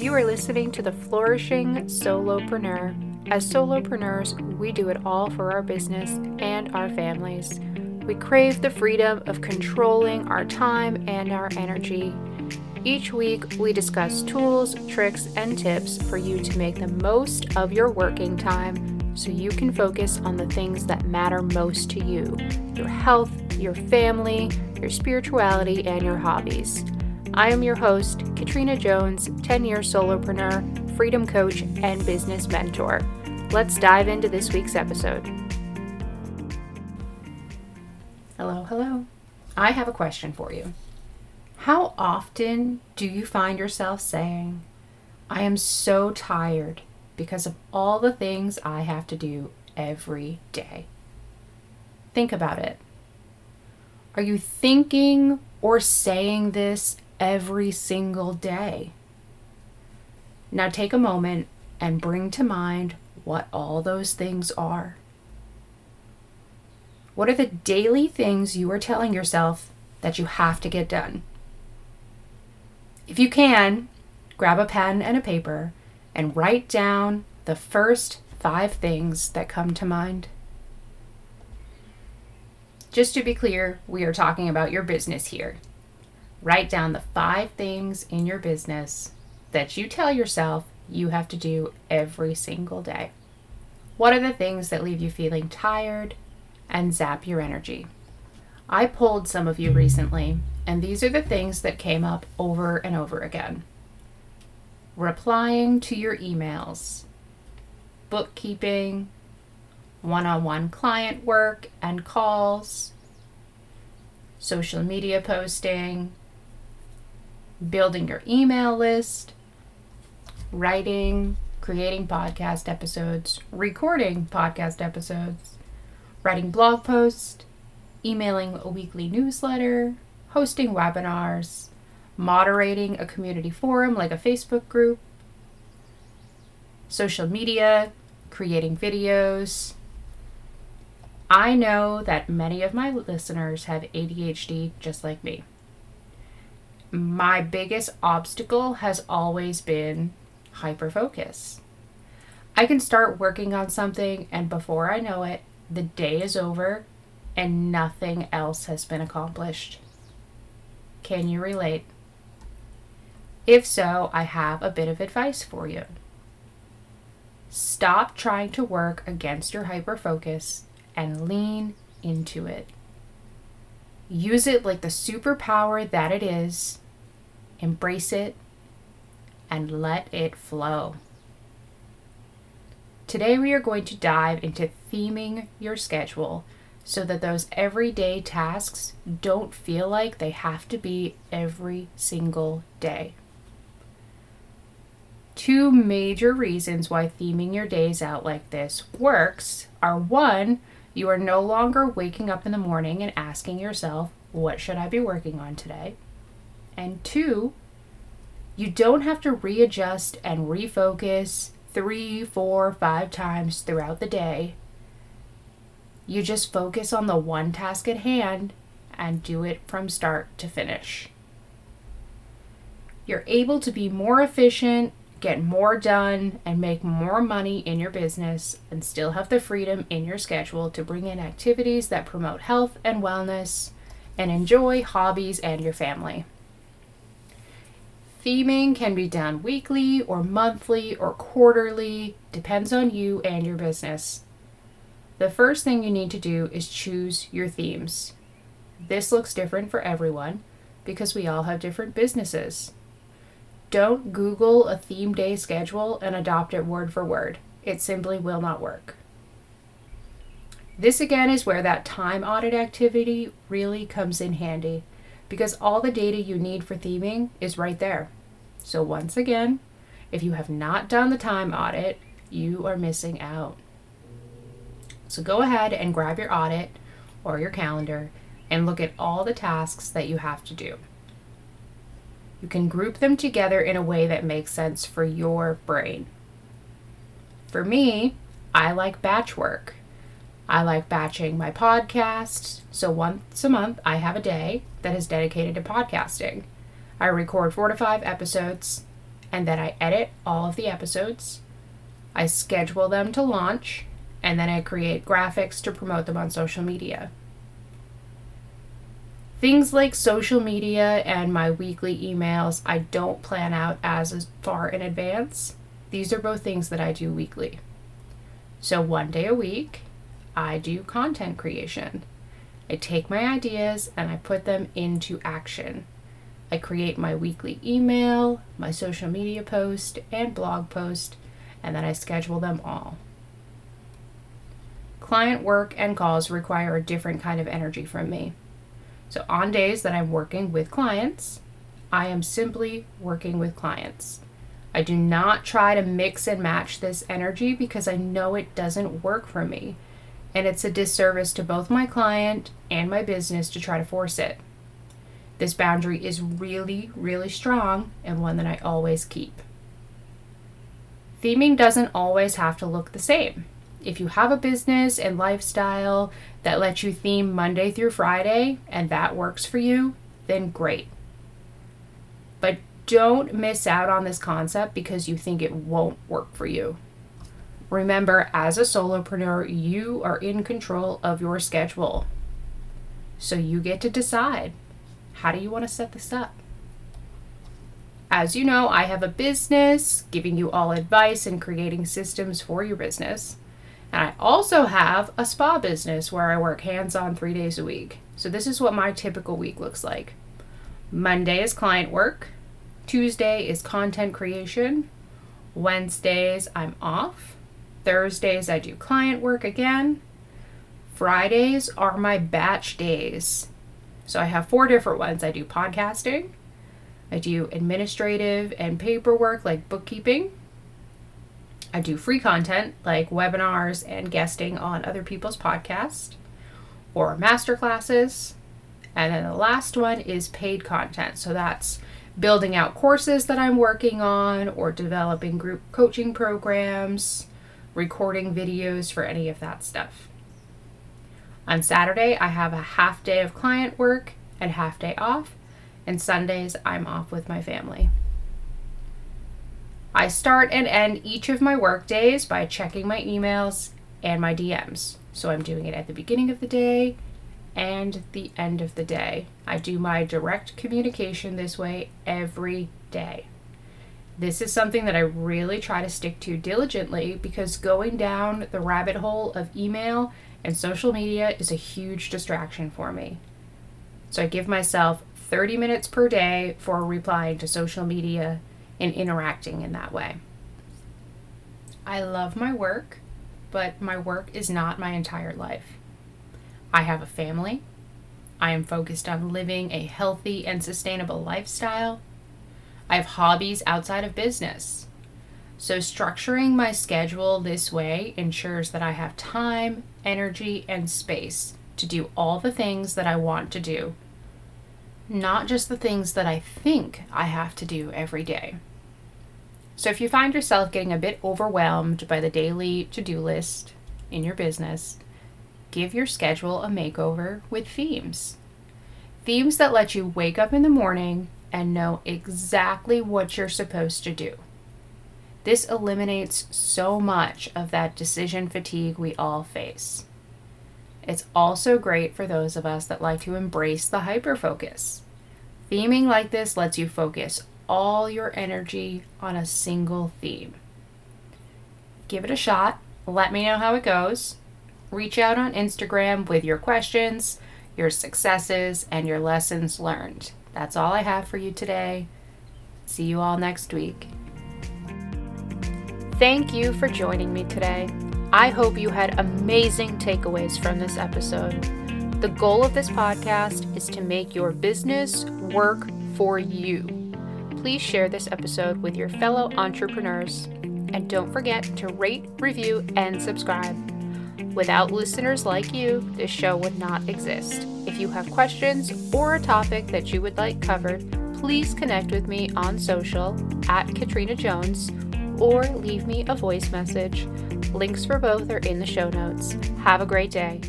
You are listening to the Flourishing Solopreneur. As solopreneurs, we do it all for our business and our families. We crave the freedom of controlling our time and our energy. Each week, we discuss tools, tricks, and tips for you to make the most of your working time so you can focus on the things that matter most to you your health, your family, your spirituality, and your hobbies. I am your host, Kittrina Jones, 10 year solopreneur, freedom coach, and business mentor. Let's dive into this week's episode. Hello, hello. I have a question for you. How often do you find yourself saying, I am so tired because of all the things I have to do every day? Think about it. Are you thinking or saying this every single day? Now take a moment and bring to mind what all those things are. What are the daily things you are telling yourself that you have to get done? If you can, grab a pen and a paper and write down the first five things that come to mind. Just to be clear, we are talking about your business here. Write down the five things in your business that you tell yourself you have to do every single day. What are the things that leave you feeling tired and zap your energy? I polled some of you recently and these are the things that came up over and over again replying to your emails, bookkeeping, one on one client work and calls, social media posting, building your email list, writing, creating podcast episodes, recording podcast episodes, writing blog posts, emailing a weekly newsletter, hosting webinars, moderating a community forum like a Facebook group, social media, creating videos. I know that many of my listeners have ADHD just like me. My biggest obstacle has always been hyperfocus. I can start working on something, and before I know it, the day is over and nothing else has been accomplished. Can you relate? If so, I have a bit of advice for you. Stop trying to work against your hyperfocus and lean into it. Use it like the superpower that it is, embrace it, and let it flow. Today, we are going to dive into theming your schedule so that those everyday tasks don't feel like they have to be every single day. Two major reasons why theming your days out like this works are one, you are no longer waking up in the morning and asking yourself, What should I be working on today? And two, you don't have to readjust and refocus three, four, five times throughout the day you just focus on the one task at hand and do it from start to finish. You're able to be more efficient, get more done, and make more money in your business, and still have the freedom in your schedule to bring in activities that promote health and wellness and enjoy hobbies and your family. Theming can be done weekly or monthly or quarterly, depends on you and your business. The first thing you need to do is choose your themes. This looks different for everyone because we all have different businesses. Don't Google a theme day schedule and adopt it word for word. It simply will not work. This again is where that time audit activity really comes in handy because all the data you need for theming is right there. So, once again, if you have not done the time audit, you are missing out. So go ahead and grab your audit or your calendar and look at all the tasks that you have to do. You can group them together in a way that makes sense for your brain. For me, I like batch work. I like batching my podcasts. So once a month, I have a day that is dedicated to podcasting. I record four to five episodes and then I edit all of the episodes. I schedule them to launch, and then I create graphics to promote them on social media. Things like social media and my weekly emails, I don't plan out as far in advance. These are both things that I do weekly. So, one day a week, I do content creation. I take my ideas and I put them into action. I create my weekly email, my social media post, and blog post, and then I schedule them all. Client work and calls require a different kind of energy from me. So, on days that I'm working with clients, I am simply working with clients. I do not try to mix and match this energy because I know it doesn't work for me. And it's a disservice to both my client and my business to try to force it. This boundary is really, really strong and one that I always keep. Theming doesn't always have to look the same. If you have a business and lifestyle that lets you theme Monday through Friday and that works for you, then great. But don't miss out on this concept because you think it won't work for you. Remember, as a solopreneur, you are in control of your schedule. So you get to decide how do you want to set this up? As you know, I have a business giving you all advice and creating systems for your business. And I also have a spa business where I work hands on three days a week. So this is what my typical week looks like Monday is client work, Tuesday is content creation, Wednesdays I'm off, Thursdays I do client work again, Fridays are my batch days. So I have four different ones. I do podcasting, I do administrative and paperwork like bookkeeping. I do free content like webinars and guesting on other people's podcasts or master classes. And then the last one is paid content. So that's building out courses that I'm working on or developing group coaching programs, recording videos for any of that stuff. On Saturday, I have a half day of client work and half day off, and Sundays I'm off with my family. I start and end each of my work days by checking my emails and my DMs. So I'm doing it at the beginning of the day and the end of the day. I do my direct communication this way every day. This is something that I really try to stick to diligently because going down the rabbit hole of email and social media is a huge distraction for me. So I give myself 30 minutes per day for replying to social media and interacting in that way. I love my work, but my work is not my entire life. I have a family. I am focused on living a healthy and sustainable lifestyle. I have hobbies outside of business. So, structuring my schedule this way ensures that I have time, energy, and space to do all the things that I want to do, not just the things that I think I have to do every day. So if you find yourself getting a bit overwhelmed by the daily to do list in your business, give your schedule a makeover with themes. Themes that let you wake up in the morning and know exactly what you're supposed to do. This eliminates so much of that decision fatigue we all face. It's also great for those of us that like to embrace the hyperfocus. Theming like this lets you focus all your energy on a single theme. Give it a shot. Let me know how it goes. Reach out on Instagram with your questions, your successes, and your lessons learned. That's all I have for you today. See you all next week. Thank you for joining me today. I hope you had amazing takeaways from this episode. The goal of this podcast is to make your business work for you please share this episode with your fellow entrepreneurs. And don't forget to rate, review, and subscribe. Without listeners like you, this show would not exist. If you have questions or a topic that you would like covered, please connect with me on social at Kittrina Jones or leave me a voice message. Links for both are in the show notes. Have a great day.